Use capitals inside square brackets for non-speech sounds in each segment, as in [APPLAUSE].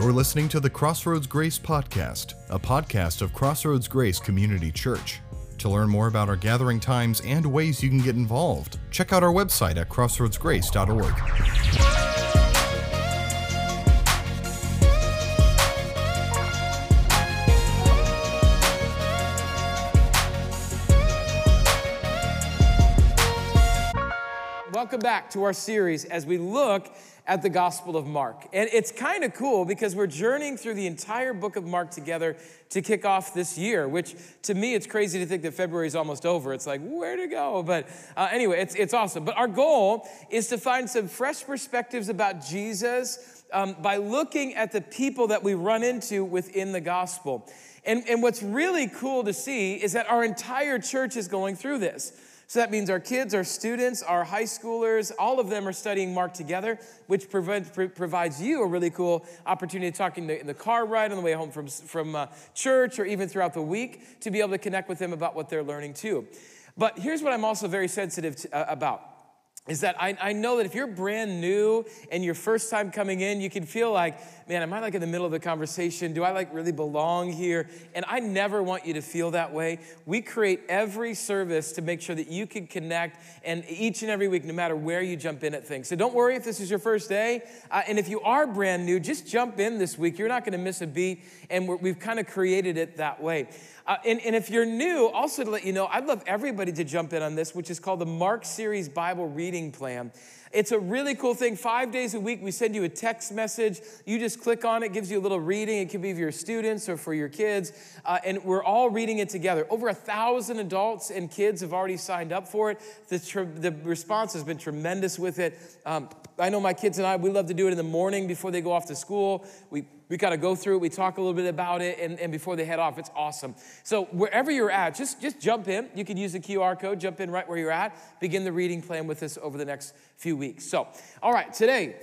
You're listening to the Crossroads Grace Podcast, a podcast of Crossroads Grace Community Church. To learn more about our gathering times and ways you can get involved, check out our website at crossroadsgrace.org. Welcome back to our series as we look at the Gospel of Mark. And it's kind of cool because we're journeying through the entire book of Mark together to kick off this year, which to me, it's crazy to think that February is almost over. It's like, where to go? But uh, anyway, it's, it's awesome. But our goal is to find some fresh perspectives about Jesus um, by looking at the people that we run into within the gospel. And, and what's really cool to see is that our entire church is going through this. So that means our kids, our students, our high schoolers, all of them are studying Mark together, which provides you a really cool opportunity to talk in the, in the car ride on the way home from, from uh, church or even throughout the week to be able to connect with them about what they're learning too. But here's what I'm also very sensitive to, uh, about is that I, I know that if you're brand new and your first time coming in, you can feel like, man, am I like in the middle of the conversation? Do I like really belong here? And I never want you to feel that way. We create every service to make sure that you can connect and each and every week, no matter where you jump in at things. So don't worry if this is your first day. Uh, and if you are brand new, just jump in this week. You're not going to miss a beat. And we've kind of created it that way. Uh, and, and if you're new, also to let you know, I'd love everybody to jump in on this, which is called the Mark Series Bible Reading Plan. It's a really cool thing. Five days a week, we send you a text message. You just click on it, gives you a little reading. It could be for your students or for your kids. Uh, and we're all reading it together. Over a thousand adults and kids have already signed up for it. The, tr- the response has been tremendous with it. Um, I know my kids and I, we love to do it in the morning before they go off to school. We we got to go through it. We talk a little bit about it, and, and before they head off, it's awesome. So wherever you're at, just, just jump in. You can use the QR code, jump in right where you're at. Begin the reading plan with us over the next few weeks. So, all right, today,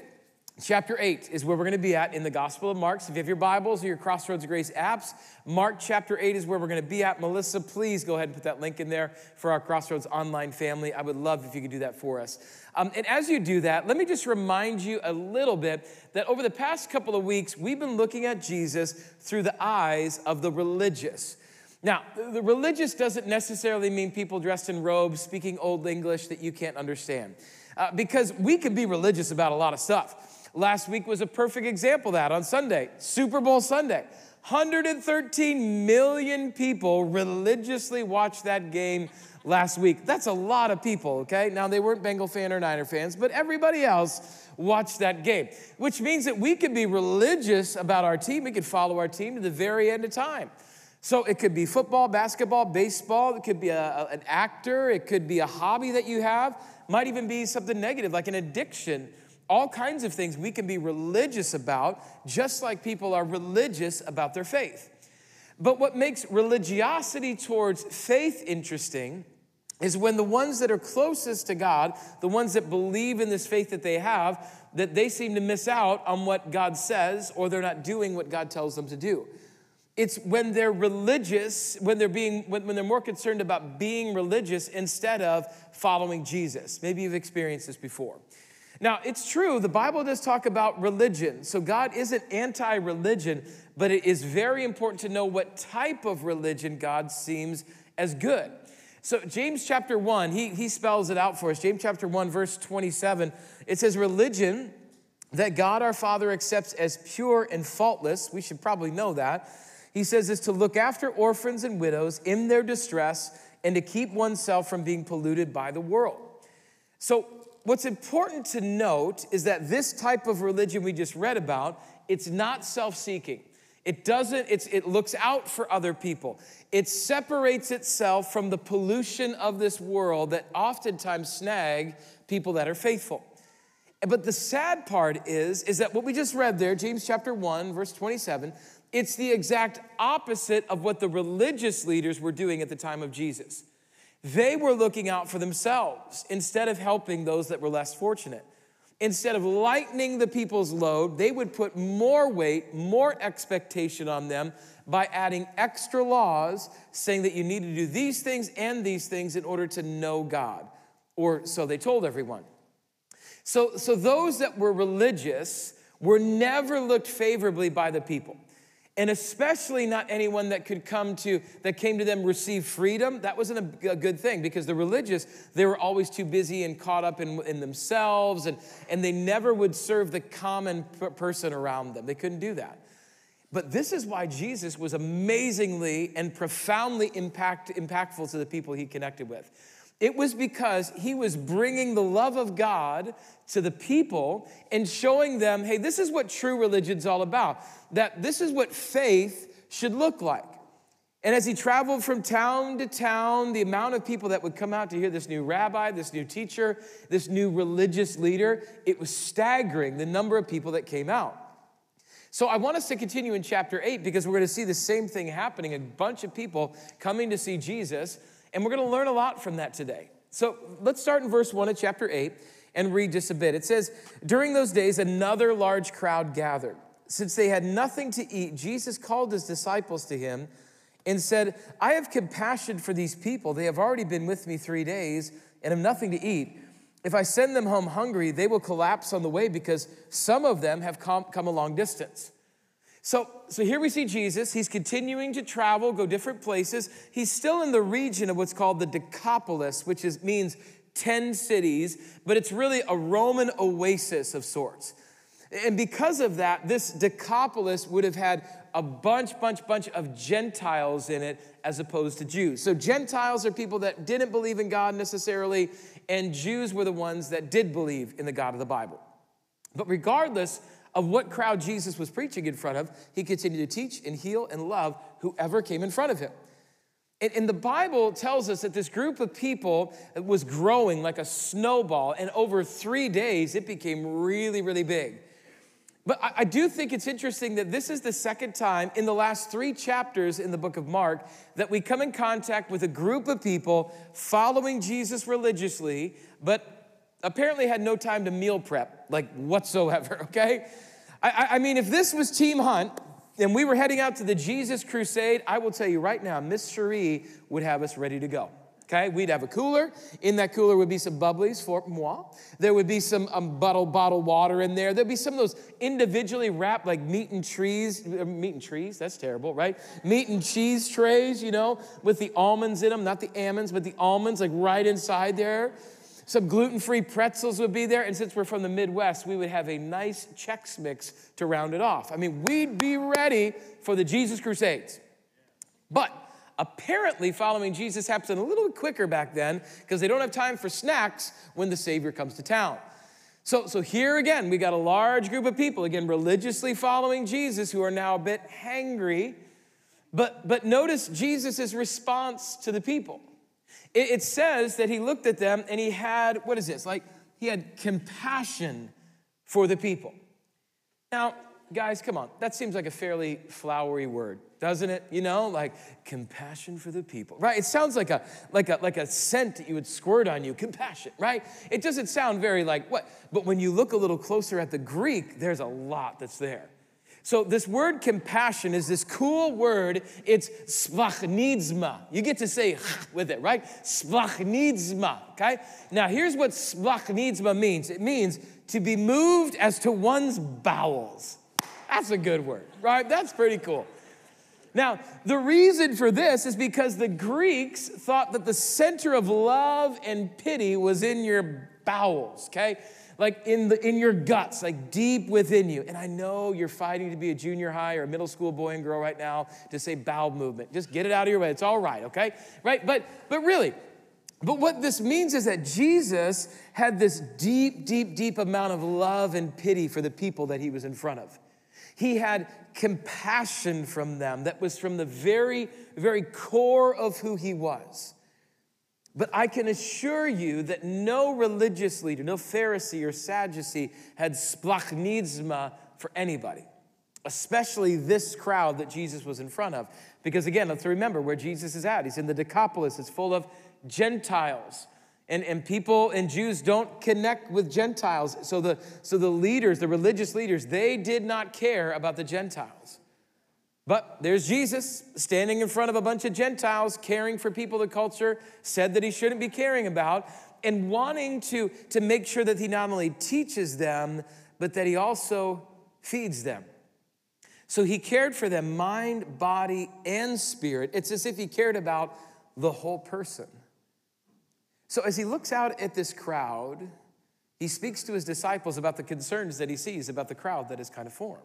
Chapter 8 is where we're going to be at in the Gospel of Mark. So if you have your Bibles or your Crossroads Grace apps, Mark chapter 8 is where we're going to be at. Melissa, please go ahead and put that link in there for our Crossroads online family. I would love if you could do that for us. Um, and as you do that, let me just remind you a little bit that over the past couple of weeks, we've been looking at Jesus through the eyes of the religious. Now, the religious doesn't necessarily mean people dressed in robes speaking Old English that you can't understand, uh, because we can be religious about a lot of stuff. Last week was a perfect example of that on Sunday, Super Bowl Sunday. 113 million people religiously watched that game last week. That's a lot of people, okay? Now, they weren't Bengal fan or Niner fans, but everybody else watched that game, which means that we could be religious about our team. We could follow our team to the very end of time. So it could be football, basketball, baseball, it could be a, an actor, it could be a hobby that you have, might even be something negative like an addiction all kinds of things we can be religious about, just like people are religious about their faith. But what makes religiosity towards faith interesting is when the ones that are closest to God, the ones that believe in this faith that they have, that they seem to miss out on what God says or they're not doing what God tells them to do. It's when they're religious, when they're being when, when they're more concerned about being religious instead of following Jesus. Maybe you've experienced this before. Now, it's true, the Bible does talk about religion. So, God isn't anti religion, but it is very important to know what type of religion God seems as good. So, James chapter 1, he, he spells it out for us. James chapter 1, verse 27, it says, Religion that God our Father accepts as pure and faultless, we should probably know that. He says, is to look after orphans and widows in their distress and to keep oneself from being polluted by the world. So, what's important to note is that this type of religion we just read about, it's not self-seeking. It doesn't, it looks out for other people. It separates itself from the pollution of this world that oftentimes snag people that are faithful. But the sad part is, is that what we just read there, James chapter 1, verse 27, it's the exact opposite of what the religious leaders were doing at the time of Jesus. They were looking out for themselves instead of helping those that were less fortunate. Instead of lightening the people's load, they would put more weight, more expectation on them by adding extra laws saying that you need to do these things and these things in order to know God. Or so they told everyone. So, so those that were religious were never looked favorably by the people and especially not anyone that could come to that came to them receive freedom. That wasn't a, good thing because the religious they were always too busy and caught up in, in themselves and, and they never would serve the common person around them. They couldn't do that. But this is why jesus was amazingly and profoundly impact, impactful to the people he connected with it was because he was bringing the love of God to the people and showing them, hey, this is what true religion's all about, that this is what faith should look like. And as he traveled from town to town, the amount of people that would come out to hear this new rabbi, this new teacher, this new religious leader, it was staggering the number of people that came out. So I want us to continue in chapter 8 because we're going to see the same thing happening a bunch of people coming to see Jesus and we're going to learn a lot from that today. So let's start in verse 1 of chapter 8 and read just a bit. It says, During those days, another large crowd gathered. Since they had nothing to eat, Jesus called his disciples to him and said, I have compassion for these people. They have already been with me three days and have nothing to eat. If I send them home hungry, they will collapse on the way because some of them have come, come a long distance. So, so here we see Jesus. He's continuing to travel, go different places. He's still in the region of what's called the Decapolis, which is, means 10 cities, but it's really a Roman oasis of sorts. And because of that, this Decapolis would have had a bunch, bunch, bunch of Gentiles in it as opposed to Jews. So Gentiles are people that didn't believe in God necessarily, and Jews were the ones that did believe in the God of the Bible. But regardless, of what crowd Jesus was preaching in front of, he continued to teach and heal and love whoever came in front of him. And, the Bible tells us that this group of people was growing like a snowball, and over three days it became really, really big. But I do think it's interesting that this is the second time in the last three chapters in the book of Mark that we come in contact with a group of people following Jesus religiously, but apparently had no time to meal prep, like whatsoever, [LAUGHS] okay? I, I mean, if this was Team Hunt and we were heading out to the Jesus Crusade, I will tell you right now, Miss Cherie would have us ready to go. Okay, we'd have a cooler. In that cooler would be some bubblies for moi. There would be some um, bottle bottle water in there. There'd be some of those individually wrapped like meat and trees, uh, meat and trees. That's terrible, right? Meat and cheese trays, you know, with the almonds in them, not the almonds, but the almonds like right inside there. Some gluten free pretzels would be there. And since we're from the Midwest, we would have a nice Chex Mix to round it off. I mean, we'd be ready for the Jesus Crusades. But apparently, following Jesus happened a little bit quicker back then because they don't have time for snacks when the Savior comes to town. So, so here again, we got a large group of people, again, religiously following Jesus who are now a bit hangry. But, but notice Jesus' response to the people. It, it says that he looked at them and he had, what is this? Like, he had compassion for the people. Now, guys, come on. That seems like a fairly flowery word, doesn't it? You know, like compassion for the people, right? It sounds like a like a like a scent that you would squirt on you. Compassion, right? It doesn't sound very like what. But when you look a little closer at the Greek, there's a lot that's there. So, this word compassion is this cool word. It's splachnizma. You get to say with it, right? Splachnizma, okay? Now, here's what splachnizma means it means to be moved as to one's bowels. That's a good word, right? That's pretty cool. Now, the reason for this is because the Greeks thought that the center of love and pity was in your bowels, okay? Like in, the, in your guts, like deep within you. And I know you're fighting to be a junior high or a middle school boy and girl right now to say bowel movement. Just get it out of your way. It's all right, okay? Right? But, but really, but what this means is that Jesus had this deep, deep, deep amount of love and pity for the people that he was in front of. He had compassion from them that was from the very, very core of who he was. But I can assure you that no religious leader, no Pharisee or Sadducee had splachnizma for anybody, especially this crowd that Jesus was in front of. Because again, let's remember where Jesus is at. He's in the Decapolis, it's full of Gentiles. And, and people and Jews don't connect with Gentiles. So the, so the leaders, the religious leaders, they did not care about the Gentiles. But there's Jesus standing in front of a bunch of Gentiles, caring for people the culture said that he shouldn't be caring about, and wanting to, to make sure that he not only teaches them, but that he also feeds them. So he cared for them mind, body, and spirit. It's as if he cared about the whole person. So as he looks out at this crowd, he speaks to his disciples about the concerns that he sees about the crowd that has kind of formed.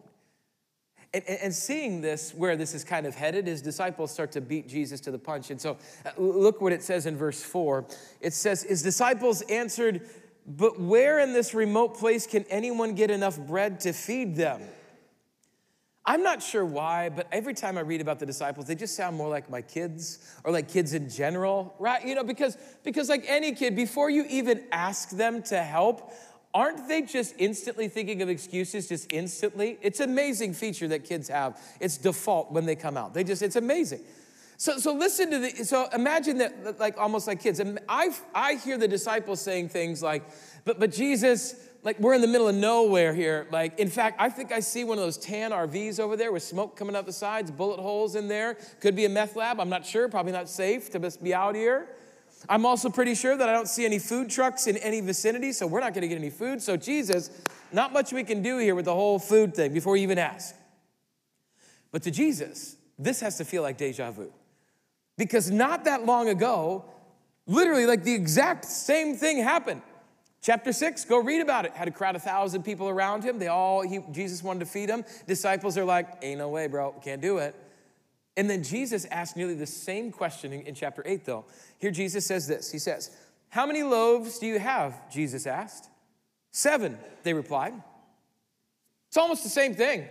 And, and, seeing this, where this is kind of headed, his disciples start to beat Jesus to the punch. And so, uh, look what it says in verse 4. It says, His disciples answered, But where in this remote place can anyone get enough bread to feed them? I'm not sure why, but every time I read about the disciples, they just sound more like my kids or like kids in general, right? You know, because because like any kid, before you even ask them to help, aren't they just instantly thinking of excuses just instantly? It's amazing feature that kids have. It's default when they come out. They just it's amazing. So, so listen to the, so imagine that like almost like kids. And I, I hear the disciples saying things like, but, but Jesus, like we're in the middle of nowhere here. Like, in fact, I think I see one of those tan RVs over there with smoke coming out the sides, bullet holes in there. Could be a meth lab. I'm not sure. Probably not safe to be out here. I'm also pretty sure that I don't see any food trucks in any vicinity, so we're not going to get any food. So, Jesus, not much we can do here with the whole food thing before you even ask. But to Jesus, this has to feel like deja vu. Because not that long ago, literally, like the exact same thing happened. Chapter six, go read about it. Had a crowd of thousand people around him. They all, he, Jesus wanted to feed them. Disciples are like, ain't no way, bro, can't do it. And then Jesus asked nearly the same question in, chapter eight, though. Here Jesus says this He says, How many loaves do you have? Jesus asked. Seven, they replied. It's almost the same thing.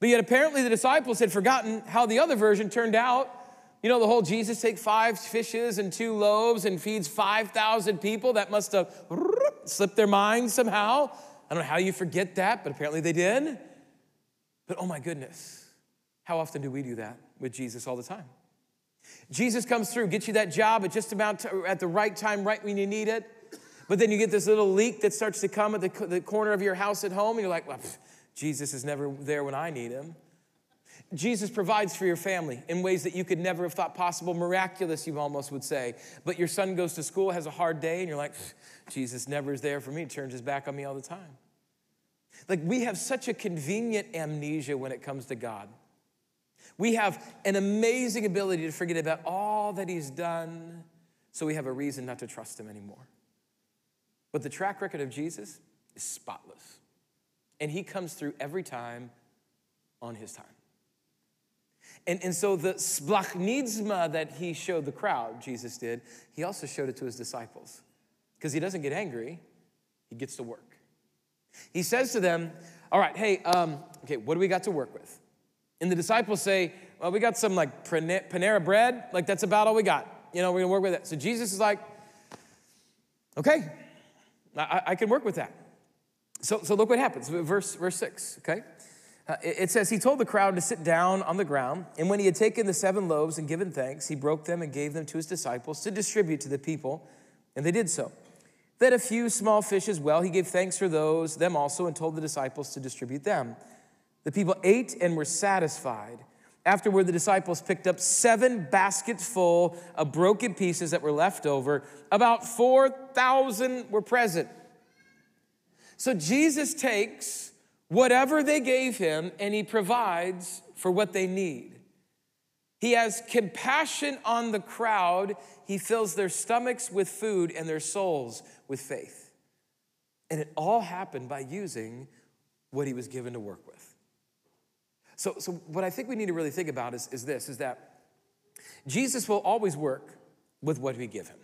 But yet apparently the disciples had forgotten how the other version turned out. You know, the whole Jesus take five fishes and two loaves and feeds 5,000 people. That must have slipped their minds somehow. I don't know how you forget that, but apparently they did. But oh my goodness, how often do we do that with Jesus all the time? Jesus comes through, gets you that job at just about to, at the right time, right when you need it. But then you get this little leak that starts to come at the, the corner of your house at home, and you're like, well, pff, Jesus is never there when I need him. Jesus provides for your family in ways that you could never have thought possible, miraculous, you almost would say. But your son goes to school, has a hard day, and you're like, Jesus never is there for me, turns his back on me all the time. Like, we have such a convenient amnesia when it comes to God. We have an amazing ability to forget about all that he's done, so we have a reason not to trust him anymore. But the track record of Jesus is spotless. And he comes through every time on his time. And, and so the splachnizma that he showed the crowd, Jesus did, he also showed it to his disciples. Because he doesn't get angry, he gets to work. He says to them, All right, hey, um, okay, what do we got to work with? And the disciples say, Well, we got some like Panera bread. Like, that's about all we got. You know, we're gonna work with it. So Jesus is like, Okay, I, I can work with that. So, so look what happens. Verse, verse 6, okay? Uh, it says, He told the crowd to sit down on the ground, and when he had taken the seven loaves and given thanks, he broke them and gave them to his disciples to distribute to the people, and they did so. Then a few small fish as well, he gave thanks for those, them also, and told the disciples to distribute them. The people ate and were satisfied. Afterward, the disciples picked up seven baskets full of broken pieces that were left over. About 4,000 were present. So Jesus takes whatever they gave him, and he provides for what they need. He has compassion on the crowd. He fills their stomachs with food and their souls with faith. And it all happened by using what he was given to work with. So, so what I think we need to really think about is, is this is that Jesus will always work with what we give him.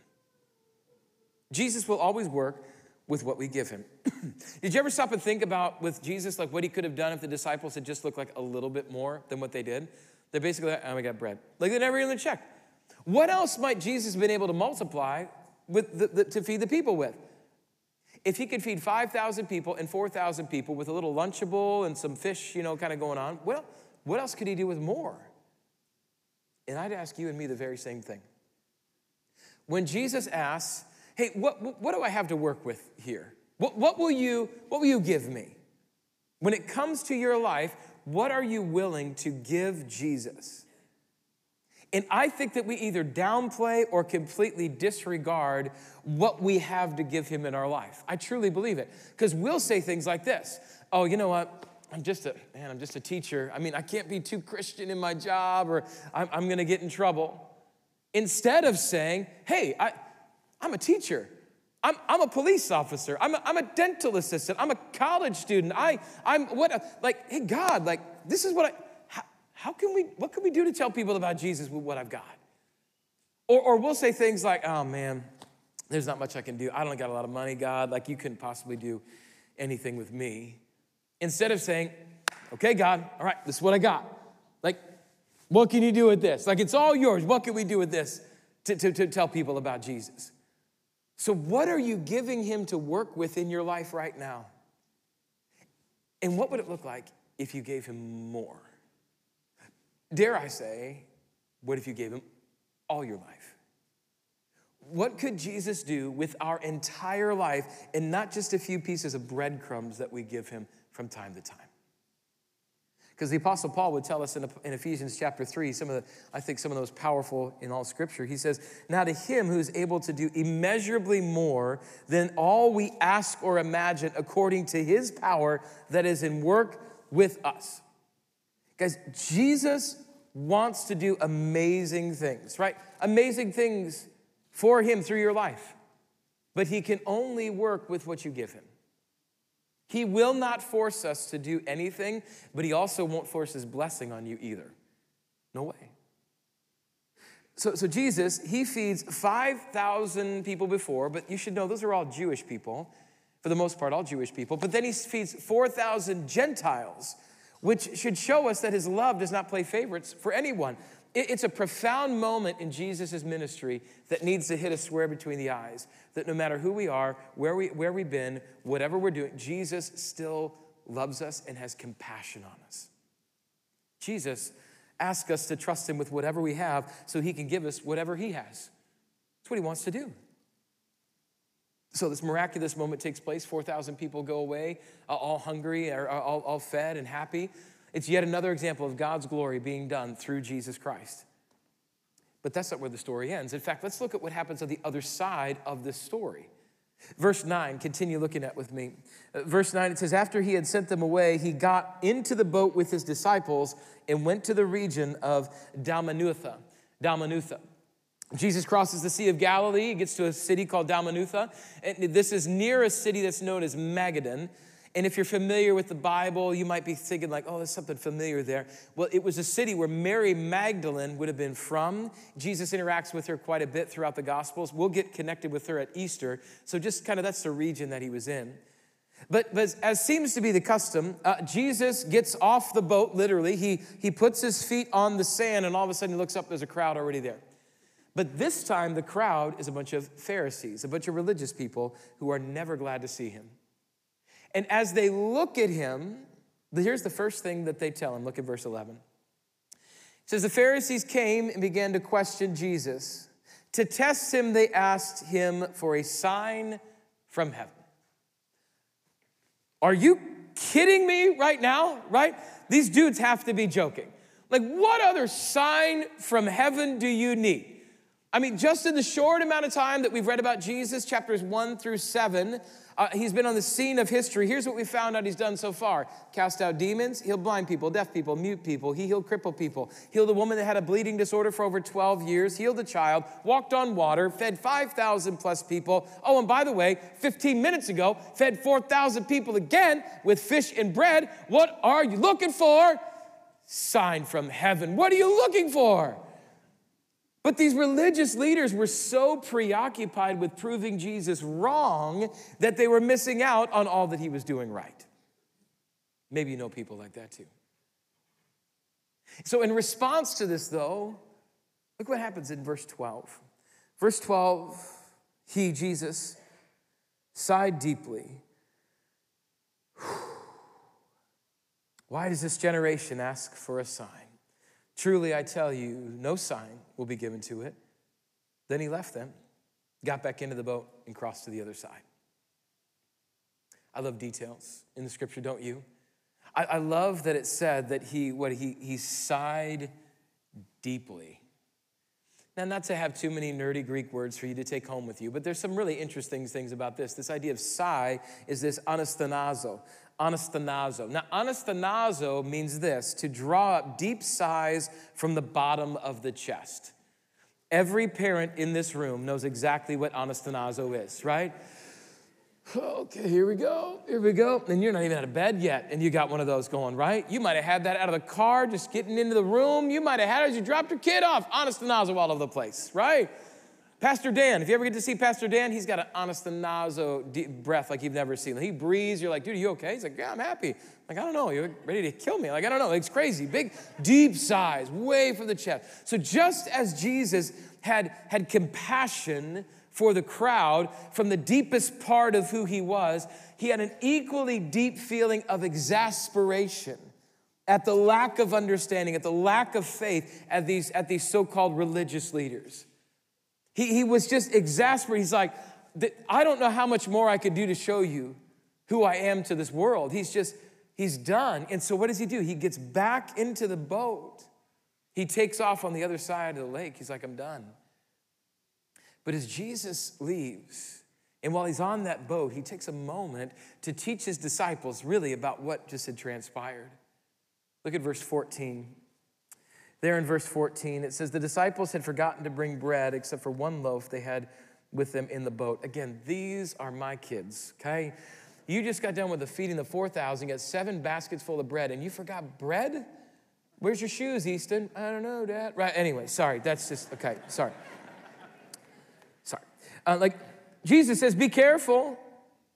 Jesus will always work with what we give him. [CLEARS THROAT] Did you ever stop and think about with Jesus, like what he could have done if the disciples had just looked like a little bit more than what they did? They're basically like, oh, we got bread. Like they never even checked. What else might Jesus have been able to multiply with the, the, to feed the people with? If he could feed 5,000 people and 4,000 people with a little Lunchable and some fish, you know, kind of going on, well, what else could he do with more? And I'd ask you and me the very same thing. When Jesus asks, hey, what, what do I have to work with here? What, what, will you, what will you give me? When it comes to your life, what are you willing to give Jesus? And I think that we either downplay or completely disregard what we have to give him in our life. I truly believe it. Because we'll say things like this Oh, you know what? I'm just a man, I'm just a teacher. I mean, I can't be too Christian in my job or I'm, I'm gonna get in trouble. Instead of saying, hey, I, I'm a teacher. I'm, I'm a police officer. I'm a, I'm a dental assistant. I'm a college student. I, I'm what, like, hey, God, like, this is what I, how, can we, what can we do to tell people about Jesus with what I've got? Or, or we'll say things like, oh man, there's not much I can do. I don't got a lot of money, God. Like, you couldn't possibly do anything with me. Instead of saying, okay, God, all right, this is what I got. Like, what can you do with this? Like, it's all yours. What can we do with this to, to, to tell people about Jesus? So, what are you giving him to work with in your life right now? And what would it look like if you gave him more? Dare I say, what if you gave him all your life? What could Jesus do with our entire life and not just a few pieces of breadcrumbs that we give him from time to time? Because the Apostle Paul would tell us in, Ephesians chapter 3, some of the, I think some of those powerful in all scripture. He says, Now to him who is able to do immeasurably more than all we ask or imagine according to his power that is in work with us. Guys, Jesus wants to do amazing things, right? Amazing things for him through your life. But he can only work with what you give him. He will not force us to do anything, but He also won't force His blessing on you either. No way. So, so Jesus, He feeds 5,000 people before, but you should know those are all Jewish people, for the most part, all Jewish people. But then He feeds 4,000 Gentiles, which should show us that His love does not play favorites for anyone. It's a profound moment in Jesus' ministry that needs to hit us square between the eyes. That no matter who we are, where, we, where we've been, whatever we're doing, Jesus still loves us and has compassion on us. Jesus asks us to trust him with whatever we have so he can give us whatever he has. That's what he wants to do. So, this miraculous moment takes place. 4,000 people go away, all hungry, all, all fed and happy. It's yet another example of God's glory being done through Jesus Christ. But that's not where the story ends. In fact, let's look at what happens on the other side of this story. Verse 9, continue looking at with me. Uh, verse 9, it says, After he had sent them away, he got into the boat with his disciples and went to the region of Dalmanutha. Dalmanutha. Jesus crosses the Sea of Galilee, gets to a city called Dalmanutha. And this is near a city that's known as Magadan. And if you're familiar with the Bible, you might be thinking, like, oh, there's something familiar there. Well, it was a city where Mary Magdalene would have been from. Jesus interacts with her quite a bit throughout the Gospels. We'll get connected with her at Easter. So, just kind of that's the region that he was in. But, but as seems to be the custom, uh, Jesus gets off the boat, literally. He, he puts his feet on the sand, and all of a sudden he looks up, there's a crowd already there. But this time, the crowd is a bunch of Pharisees, a bunch of religious people who are never glad to see him. And as they look at him, here's the first thing that they tell him. Look at verse 11. It says, The Pharisees came and began to question Jesus. To test him, they asked him for a sign from heaven. Are you kidding me right now? Right? These dudes have to be joking. Like, what other sign from heaven do you need? I mean, just in the short amount of time that we've read about Jesus, chapters one through seven, uh, he's been on the scene of history. Here's what we found out he's done so far cast out demons, healed blind people, deaf people, mute people. He healed crippled people, healed a woman that had a bleeding disorder for over 12 years, healed a child, walked on water, fed 5,000 plus people. Oh, and by the way, 15 minutes ago, fed 4,000 people again with fish and bread. What are you looking for? Sign from heaven. What are you looking for? But these religious leaders were so preoccupied with proving Jesus wrong that they were missing out on all that he was doing right. Maybe you know people like that too. So, in response to this, though, look what happens in verse 12. Verse 12, he, Jesus, sighed deeply. Why does this generation ask for a sign? Truly, I tell you, no sign will be given to it. Then he left them, got back into the boat, and crossed to the other side. I love details in the scripture, don't you? I, I love that it said that he what he he sighed deeply. Now, not to have too many nerdy Greek words for you to take home with you, but there's some really interesting things about this. This idea of sigh is this anastenazo. Anasthenazo. Now, anasthenazo means this to draw up deep sighs from the bottom of the chest. Every parent in this room knows exactly what anasthenazo is, right? Okay, here we go. Here we go. And you're not even out of bed yet, and you got one of those going, right? You might have had that out of the car, just getting into the room. You might have had it as you dropped your kid off. Anasthenazo all over the place, right? Pastor Dan, if you ever get to see Pastor Dan, he's got an anasthenazo breath like you've never seen. He breathes, you're like, dude, are you okay? He's like, yeah, I'm happy. Like, I don't know, you're ready to kill me. Like, I don't know, it's crazy. Big, deep sighs, way from the chest. So just as Jesus had, had compassion for the crowd from the deepest part of who he was, he had an equally deep feeling of exasperation at the lack of understanding, at the lack of faith at these, at these so called religious leaders. He, he was just exasperated. He's like, I don't know how much more I could do to show you who I am to this world. He's just, he's done. And so what does he do? He gets back into the boat. He takes off on the other side of the lake. He's like, I'm done. But as Jesus leaves, and while he's on that boat, he takes a moment to teach his disciples really about what just had transpired. Look at verse 14. There in verse 14, it says, The disciples had forgotten to bring bread except for one loaf they had with them in the boat. Again, these are my kids, okay? You just got done with the feeding the 4,000, got seven baskets full of bread, and you forgot bread? Where's your shoes, Easton? I don't know, Dad. Right, anyway, sorry, that's just, okay, sorry. Sorry. Uh, like Jesus says, be careful.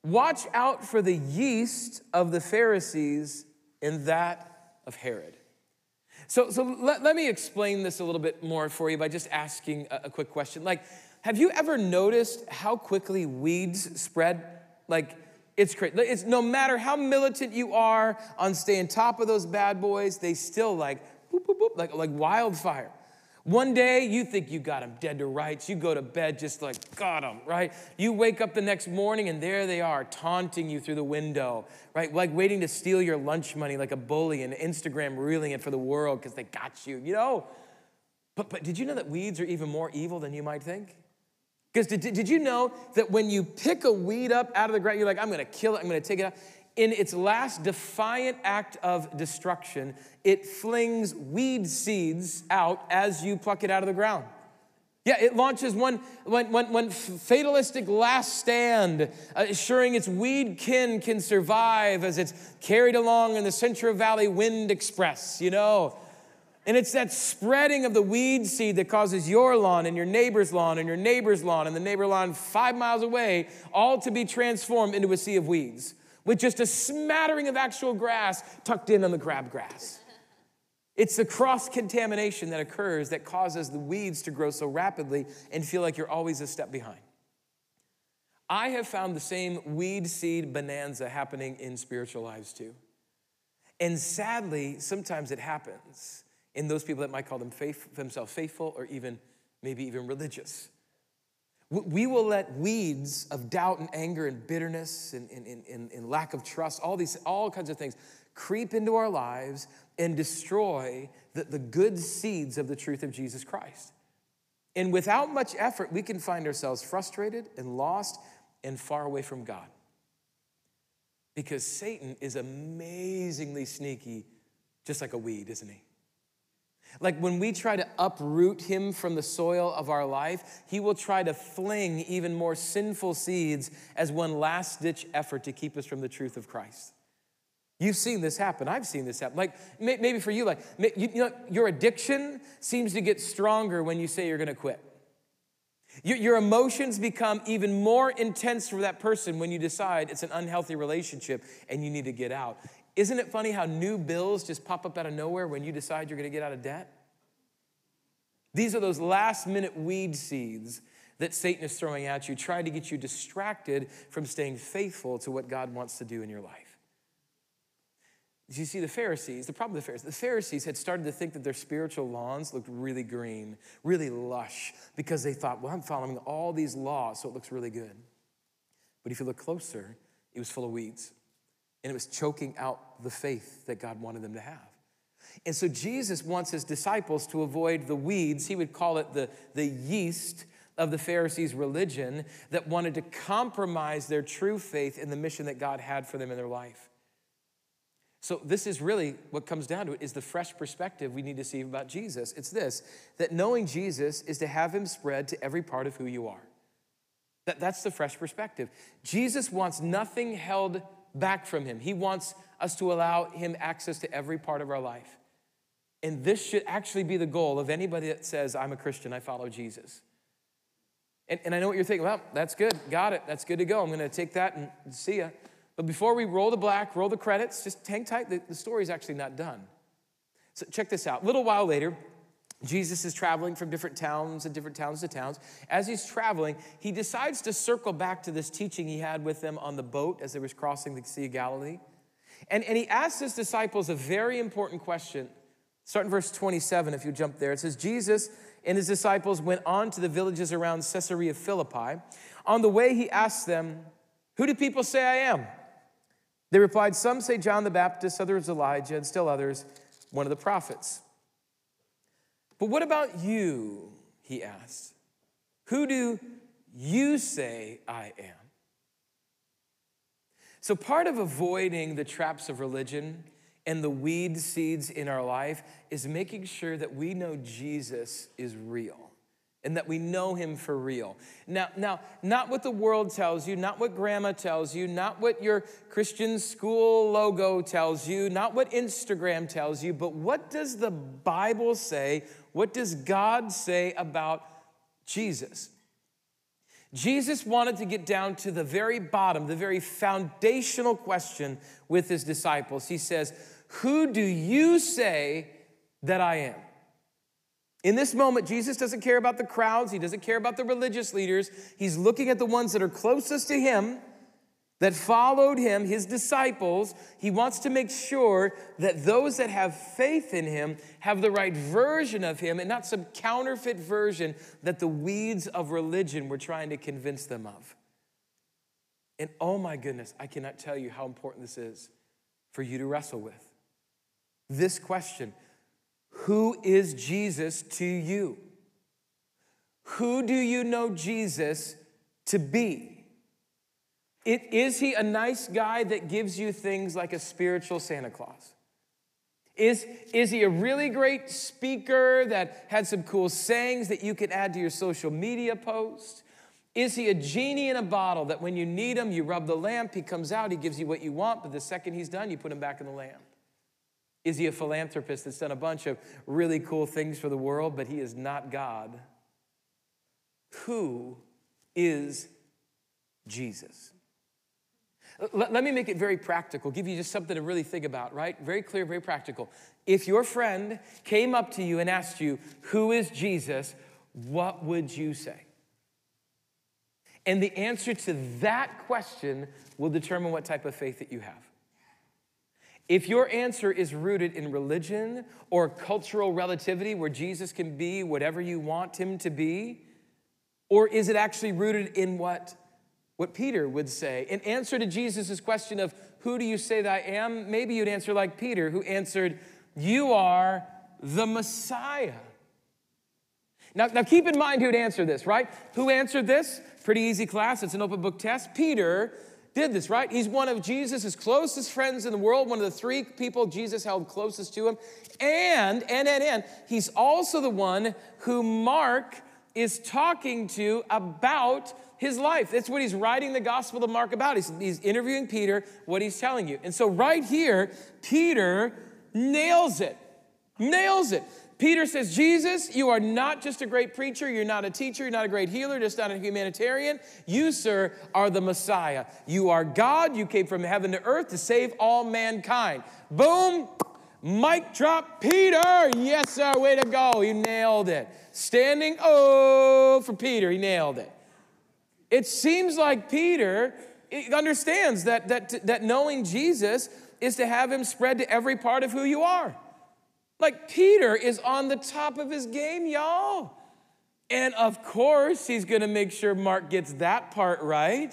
Watch out for the yeast of the Pharisees and that of Herod. So, so let, let me explain this a little bit more for you by just asking a, a quick question. Like, have you ever noticed how quickly weeds spread? Like, it's crazy. It's no matter how militant you are on staying top of those bad boys, they still like boop, boop, boop, like, like wildfire. One day you think you got them dead to rights. You go to bed just like, got them, right? You wake up the next morning and there they are taunting you through the window, right? Like waiting to steal your lunch money like a bully and Instagram reeling it for the world because they got you, you know? But, but did you know that weeds are even more evil than you might think? Because did, did you know that when you pick a weed up out of the ground, you're like, I'm gonna kill it, I'm gonna take it out in its last defiant act of destruction, it flings weed seeds out as you pluck it out of the ground. Yeah, it launches one, one, one, one fatalistic last stand, uh, assuring its weed kin can survive as it's carried along in the Central Valley Wind Express, you know. And it's that spreading of the weed seed that causes your lawn and your neighbor's lawn and your neighbor's lawn and the neighbor lawn five miles away all to be transformed into a sea of weeds with just a smattering of actual grass tucked in on the crabgrass. It's the cross contamination that occurs that causes the weeds to grow so rapidly and feel like you're always a step behind. I have found the same weed seed bonanza happening in spiritual lives too. And sadly, sometimes it happens in those people that might call them faith, themselves faithful or even maybe even religious. We will let weeds of doubt and anger and bitterness and, and, and, and, lack of trust, all these, all kinds of things, creep into our lives and destroy the, the good seeds of the truth of Jesus Christ. And without much effort, we can find ourselves frustrated and lost and far away from God. Because Satan is amazingly sneaky, just like a weed, isn't he? Like when we try to uproot him from the soil of our life, he will try to fling even more sinful seeds as one last ditch effort to keep us from the truth of Christ. You've seen this happen. I've seen this happen. Like maybe for you, like you know, your addiction seems to get stronger when you say you're going to quit. Your emotions become even more intense for that person when you decide it's an unhealthy relationship and you need to get out. Isn't it funny how new bills just pop up out of nowhere when you decide you're going to get out of debt? These are those last minute weed seeds that Satan is throwing at you, trying to get you distracted from staying faithful to what God wants to do in your life. You see, the Pharisees, the problem with the Pharisees, the Pharisees had started to think that their spiritual lawns looked really green, really lush, because they thought, well, I'm following all these laws, so it looks really good. But if you look closer, it was full of weeds and it was choking out the faith that God wanted them to have. And so Jesus wants his disciples to avoid the weeds. He would call it the, the yeast of the Pharisees' religion that wanted to compromise their true faith in the mission that God had for them in their life. So, this is really what comes down to it is the fresh perspective we need to see about Jesus. It's this that knowing Jesus is to have him spread to every part of who you are. That, that's the fresh perspective. Jesus wants nothing held back from him, he wants us to allow him access to every part of our life. And this should actually be the goal of anybody that says, I'm a Christian, I follow Jesus. And, and I know what you're thinking, well, that's good, got it, that's good to go. I'm gonna take that and see ya. But before we roll the black, roll the credits, just hang tight. The, the story's actually not done. So check this out. A little while later, Jesus is traveling from different towns and different towns to towns. As he's traveling, he decides to circle back to this teaching he had with them on the boat as they was crossing the Sea of Galilee. And, and he asks his disciples a very important question. Start in verse 27 if you jump there. It says, Jesus and his disciples went on to the villages around Caesarea Philippi. On the way, he asked them, Who do people say I am? They replied, Some say John the Baptist, others Elijah, and still others, one of the prophets. But what about you? He asked. Who do you say I am? So, part of avoiding the traps of religion and the weed seeds in our life is making sure that we know Jesus is real and that we know him for real. Now, now, not what the world tells you, not what grandma tells you, not what your Christian school logo tells you, not what Instagram tells you, but what does the Bible say? What does God say about Jesus? Jesus wanted to get down to the very bottom, the very foundational question with his disciples. He says, Who do you say that I am? In this moment, Jesus doesn't care about the crowds, he doesn't care about the religious leaders. He's looking at the ones that are closest to him, that followed him, his disciples. He wants to make sure that those that have faith in him have the right version of him and not some counterfeit version that the weeds of religion were trying to convince them of. And oh my goodness, I cannot tell you how important this is for you to wrestle with. This question who is Jesus to you? Who do you know Jesus to be? It, is he a nice guy that gives you things like a spiritual Santa Claus? Is, is he a really great speaker that had some cool sayings that you could add to your social media post? Is he a genie in a bottle that when you need him, you rub the lamp, he comes out, he gives you what you want, but the second he's done, you put him back in the lamp? Is he a philanthropist that's done a bunch of really cool things for the world, but he is not God? Who is Jesus? Let, let, me make it very practical, give you just something to really think about, right? Very clear, very practical. If your friend came up to you and asked you, Who is Jesus? what would you say? And the answer to that question will determine what type of faith that you have. If your answer is rooted in religion or cultural relativity, where Jesus can be whatever you want him to be, or is it actually rooted in what, what Peter would say? In answer to Jesus' question of, Who do you say that I am? Maybe you'd answer like Peter, who answered, You are the Messiah. Now, now keep in mind who'd answer this, right? Who answered this? Pretty easy class, it's an open book test. Peter did this, right? He's one of Jesus' closest friends in the world, one of the three people Jesus held closest to him. And, and, and, and, he's also the one who Mark is talking to about his life. That's what he's writing the Gospel of Mark about. He's, he's interviewing Peter, what he's telling you. And so, right here, Peter nails it. Nails it. Peter says, Jesus, you are not just a great preacher, you're not a teacher, you're not a great healer, just not a humanitarian. You, sir, are the Messiah. You are God. You came from heaven to earth to save all mankind. Boom, mic drop, Peter. Yes, sir, way to go. He nailed it. Standing oh for Peter, he nailed it. It seems like Peter understands that, that, that knowing Jesus is to have him spread to every part of who you are. Like Peter is on the top of his game, y'all. And of course, he's gonna make sure Mark gets that part right.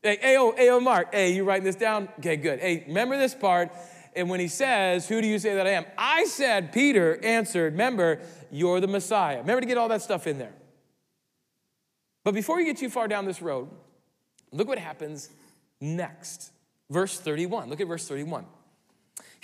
Hey, hey, oh, hey, oh, Mark, hey, you writing this down? Okay, good. Hey, remember this part. And when he says, Who do you say that I am? I said, Peter answered, Remember, you're the Messiah. Remember to get all that stuff in there. But before you get too far down this road, look what happens next. Verse 31. Look at verse 31.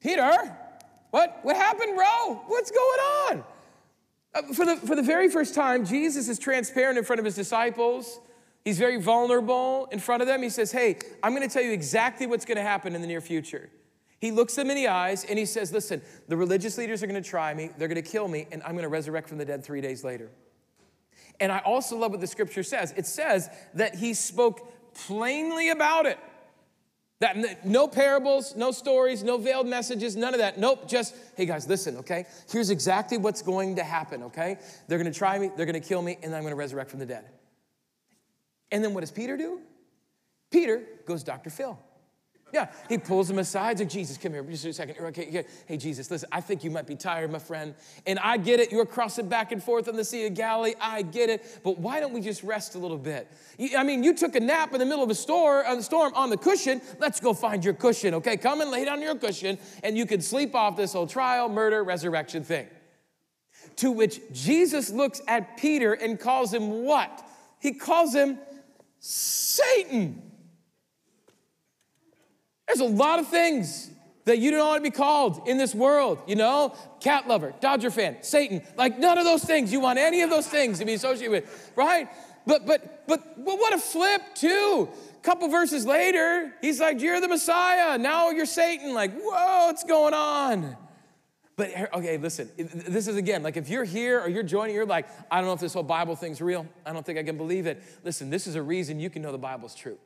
Peter, what, what happened, bro? What's going on? Uh, for, the, for the very first time, Jesus is transparent in front of his disciples. He's very vulnerable in front of them. He says, Hey, I'm going to tell you exactly what's going to happen in the near future. He looks them in the eyes and he says, Listen, the religious leaders are going to try me, they're going to kill me, and I'm going to resurrect from the dead three days later. And I also love what the scripture says. It says that he spoke plainly about it. That no parables, no stories, no veiled messages, none of that. Nope, just, hey guys, listen, okay? Here's exactly what's going to happen, okay? They're gonna try me, they're gonna kill me, and I'm gonna resurrect from the dead. And then what does Peter do? Peter goes Dr. Phil. Yeah, he pulls him aside. Like, Jesus, come here just a second. Okay, hey, Jesus, listen, I think you might be tired, my friend. And I get it. You're crossing back and forth on the Sea of Galilee. I get it. But why don't we just rest a little bit? I mean, you took a nap in the middle of a uh, the storm on the cushion. Let's go find your cushion, okay? Come and lay down your cushion, and you can sleep off this whole trial, murder, resurrection thing. To which Jesus looks at Peter and calls him what? He calls him Satan. There's a lot of things that you don't want to be called in this world, you know? Cat lover, Dodger fan, Satan. Like none of those things. You want any of those things to be associated with, right? But but but, but what a flip too. A couple verses later, he's like, You're the Messiah. Now you're Satan. Like, whoa, what's going on? But okay, listen, this is again, like if you're here or you're joining, you're like, I don't know if this whole Bible thing's real. I don't think I can believe it. Listen, this is a reason you can know the Bible's true.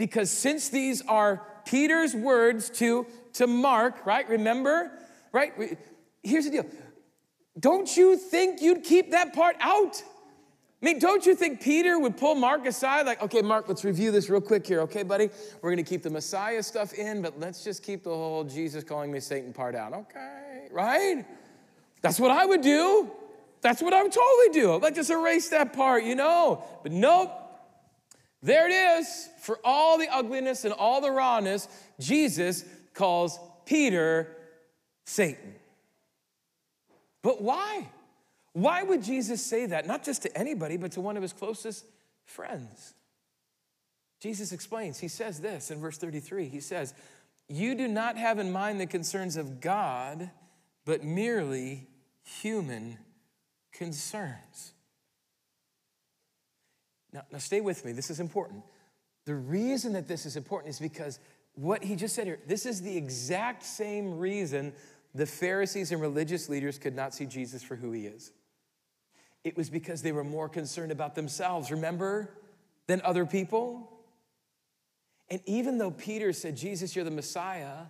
Because since these are Peter's words to, to Mark, right? Remember? Right? Here's the deal. Don't you think you'd keep that part out? I mean, don't you think Peter would pull Mark aside, like, okay, Mark, let's review this real quick here, okay, buddy? We're gonna keep the Messiah stuff in, but let's just keep the whole Jesus calling me Satan part out, okay? Right? That's what I would do. That's what I would totally do. Let's just erase that part, you know? But nope, there it is. For all the ugliness and all the rawness, Jesus calls Peter Satan. But why? Why would Jesus say that? Not just to anybody, but to one of his closest friends. Jesus explains. He says this in verse 33. He says, You do not have in mind the concerns of God, but merely human concerns. Now, now stay with me. This is important. The reason that this is important is because what he just said here, this is the exact same reason the Pharisees and religious leaders could not see Jesus for who he is. It was because they were more concerned about themselves, remember, than other people. And even though Peter said, Jesus, you're the Messiah,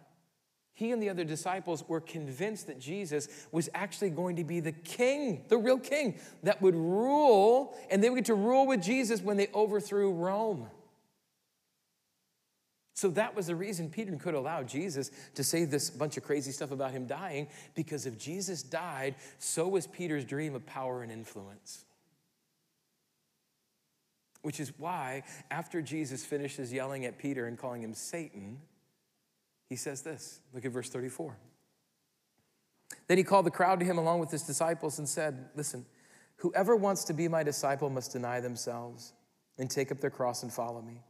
he and the other disciples were convinced that Jesus was actually going to be the king, the real king, that would rule, and they would get to rule with Jesus when they overthrew Rome. So that was the reason Peter could allow Jesus to say this bunch of crazy stuff about him dying, because if Jesus died, so was Peter's dream of power and influence. Which is why, after Jesus finishes yelling at Peter and calling him Satan, he says this. Look at verse 34. Then he called the crowd to him along with his disciples and said, Listen, whoever wants to be my disciple must deny themselves and take up their cross and follow me.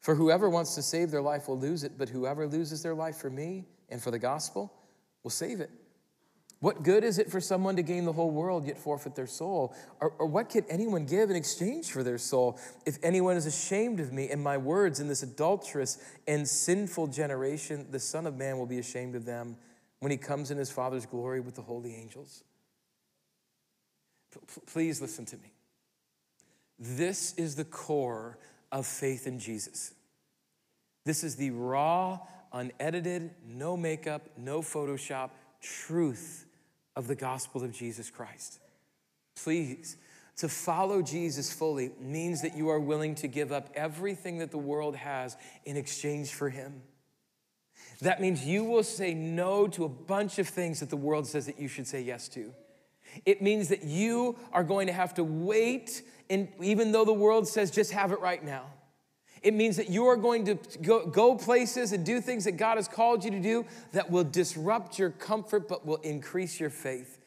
For whoever wants to save their life will lose it, but whoever loses their life for me and for the gospel will save it. What good is it for someone to gain the whole world yet forfeit their soul? Or, or, what can anyone give in exchange for their soul? If anyone is ashamed of me and my words in this adulterous and sinful generation, the Son of Man will be ashamed of them when he comes in his Father's glory with the holy angels. P- please listen to me. This is the core of faith in Jesus. This is the raw, unedited, no makeup, no Photoshop truth of the gospel of Jesus Christ. Please, to follow Jesus fully means that you are willing to give up everything that the world has in exchange for him. That means you will say no to a bunch of things that the world says that you should say yes to. It means that you are going to have to wait, and even though the world says just have it right now. It means that you are going to go, go places and do things that God has called you to do that will disrupt your comfort but will increase your faith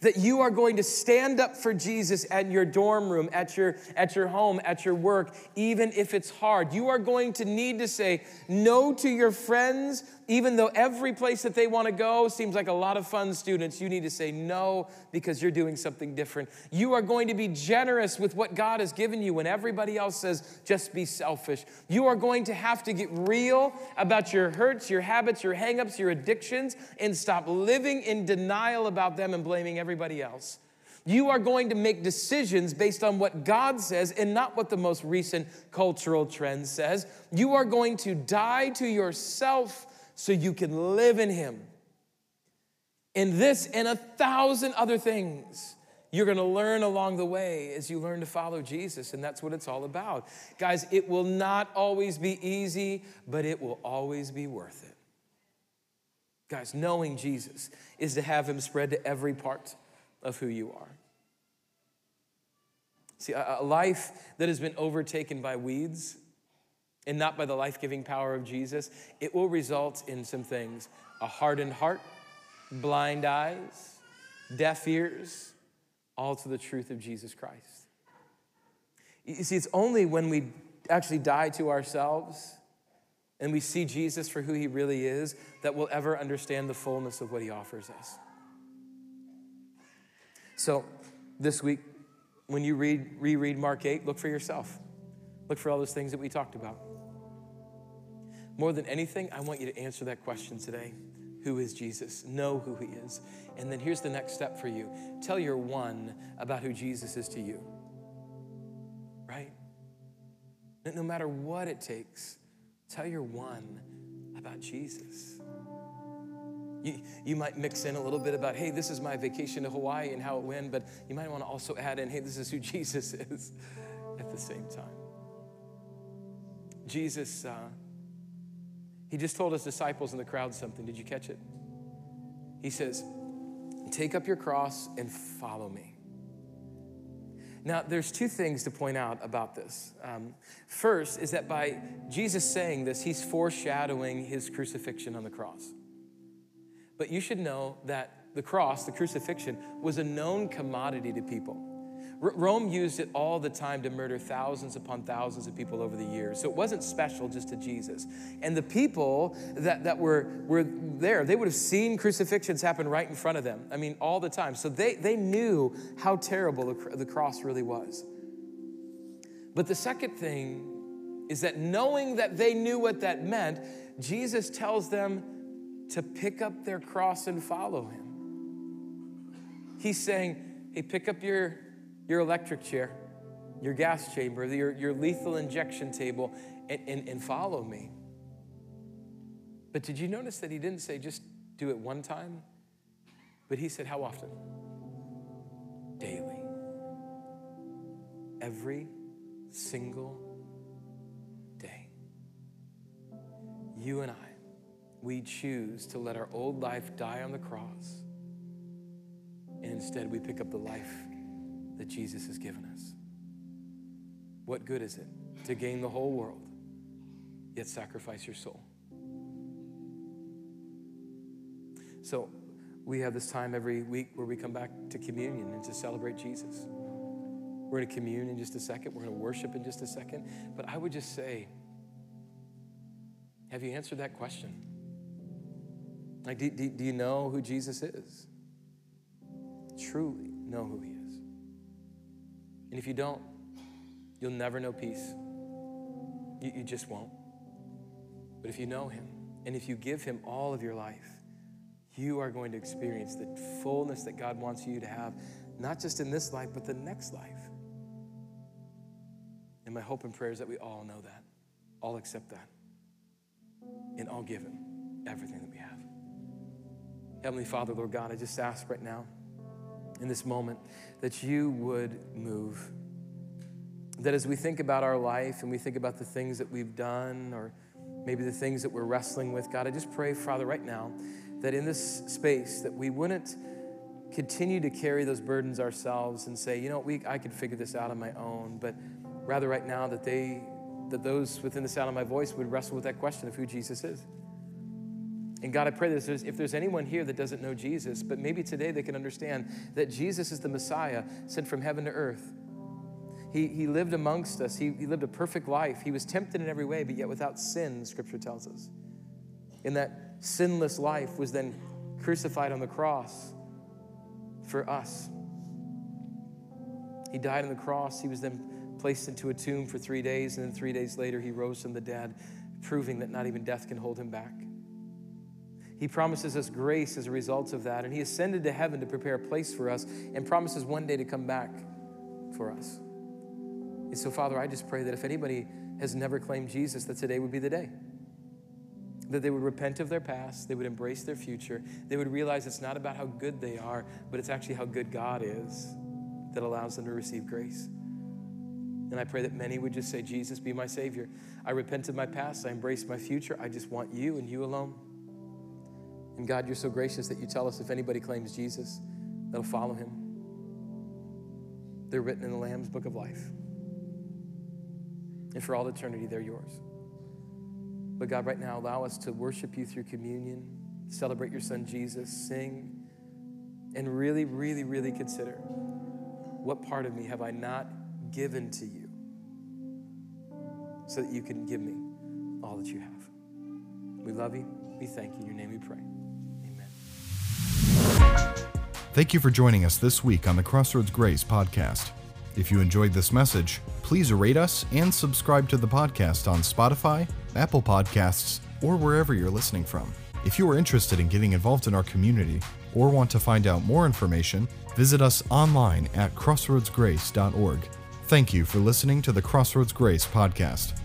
that you are going to stand up for Jesus at your dorm room, at your, at your home, at your work, even if it's hard. You are going to need to say no to your friends, even though every place that they want to go seems like a lot of fun students. You need to say no because you're doing something different. You are going to be generous with what God has given you when everybody else says just be selfish. You are going to have to get real about your hurts, your habits, your hangups, your addictions, and stop living in denial about them and blaming everybody everybody else. You are going to make decisions based on what God says and not what the most recent cultural trend says. You are going to die to yourself so you can live in Him. In this and a thousand other things you're going to learn along the way as you learn to follow Jesus, and that's what it's all about. Guys, it will not always be easy, but it will always be worth it. Guys, knowing Jesus is to have Him spread to every part of who you are. See, a, life that has been overtaken by weeds and not by the life giving power of Jesus, it will result in some things a hardened heart, blind eyes, deaf ears, all to the truth of Jesus Christ. You see, it's only when we actually die to ourselves and we see Jesus for who he really is that we'll ever understand the fullness of what he offers us. So this week, when you read, reread Mark 8, look for yourself. Look for all those things that we talked about. More than anything, I want you to answer that question today. Who is Jesus? Know who he is. And then here's the next step for you tell your one about who Jesus is to you. Right? No matter what it takes, tell your one about Jesus. You, you might mix in a little bit about, hey, this is my vacation to Hawaii and how it went, but you might want to also add in, hey, this is who [LAUGHS] Jesus is at the same time. Jesus, uh, he just told his disciples in the crowd something. Did you catch it? He says, Take up your cross and follow me. Now, there's two things to point out about this. Um, first is that by Jesus saying this, he's foreshadowing his crucifixion on the cross. But you should know that the cross, the crucifixion, was a known commodity to people. Rome used it all the time to murder thousands upon thousands of people over the years. So it wasn't special just to Jesus. And the people that, that were, were there, they would have seen crucifixions happen right in front of them. I mean, all the time. So they, they knew how terrible the, the cross really was. But the second thing is that knowing that they knew what that meant, Jesus tells them to pick up their cross and follow him. He's saying, hey, pick up your, your electric chair, your gas chamber, your, your lethal injection table, and, and, and follow me. But did you notice that he didn't say just do it one time? But he said, how often? Daily. Every single day. You and I we choose to let our old life die on the cross, and instead we pick up the life that Jesus has given us. What good is it to gain the whole world, yet sacrifice your soul? So, we have this time every week where we come back to communion and to celebrate Jesus. We're going to commune in just a second. We're going to worship in just a second. But I would just say, have you answered that question? Like, do, do, do you know who Jesus is? Truly know who he is. And if you don't, you'll never know peace. You, you just won't. But if you know him, and if you give him all of your life, you are going to experience the fullness that God wants you to have, not just in this life, but the next life. And my hope and prayer is that we all know that, all accept that, and all give him everything that we have. Heavenly Father, Lord God, I just ask right now in this moment that you would move. That as we think about our life and we think about the things that we've done or maybe the things that we're wrestling with. God, I just pray, Father, right now, that in this space that we wouldn't continue to carry those burdens ourselves and say, you know, we, I could figure this out on my own, but rather right now that they, that those within the sound of my voice would wrestle with that question of who Jesus is. And God, I pray that if there's anyone here that doesn't know Jesus, but maybe today they can understand that Jesus is the Messiah sent from heaven to earth. He, he lived amongst us, he, he lived a perfect life. He was tempted in every way, but yet without sin, Scripture tells us. In that sinless life was then crucified on the cross for us. He died on the cross. He was then placed into a tomb for three days, and then three days later, he rose from the dead, proving that not even death can hold him back. He promises us grace as a result of that, and he ascended to heaven to prepare a place for us and promises one day to come back for us. And so, Father, I just pray that if anybody has never claimed Jesus, that today would be the day that they would repent of their past, they would embrace their future, they would realize it's not about how good they are, but it's actually how good God is that allows them to receive grace. And I pray that many would just say, Jesus, be my Savior. I repent of my past, I embrace my future, I just want you and you alone. And God, you're so gracious that you tell us if anybody claims Jesus, they'll follow him. They're written in the Lamb's book of life. And for all eternity, they're yours. But God, right now, allow us to worship you through communion, celebrate your son Jesus, sing, and really, really, really consider what part of me have I not given to you so that you can give me all that you have. We love you. We thank you. In your name we pray. Thank you for joining us this week on the Crossroads Grace podcast. If you enjoyed this message, please rate us and subscribe to the podcast on Spotify, Apple Podcasts, or wherever you're listening from. If you are interested in getting involved in our community or want to find out more information, visit us online at crossroadsgrace.org. Thank you for listening to the Crossroads Grace podcast.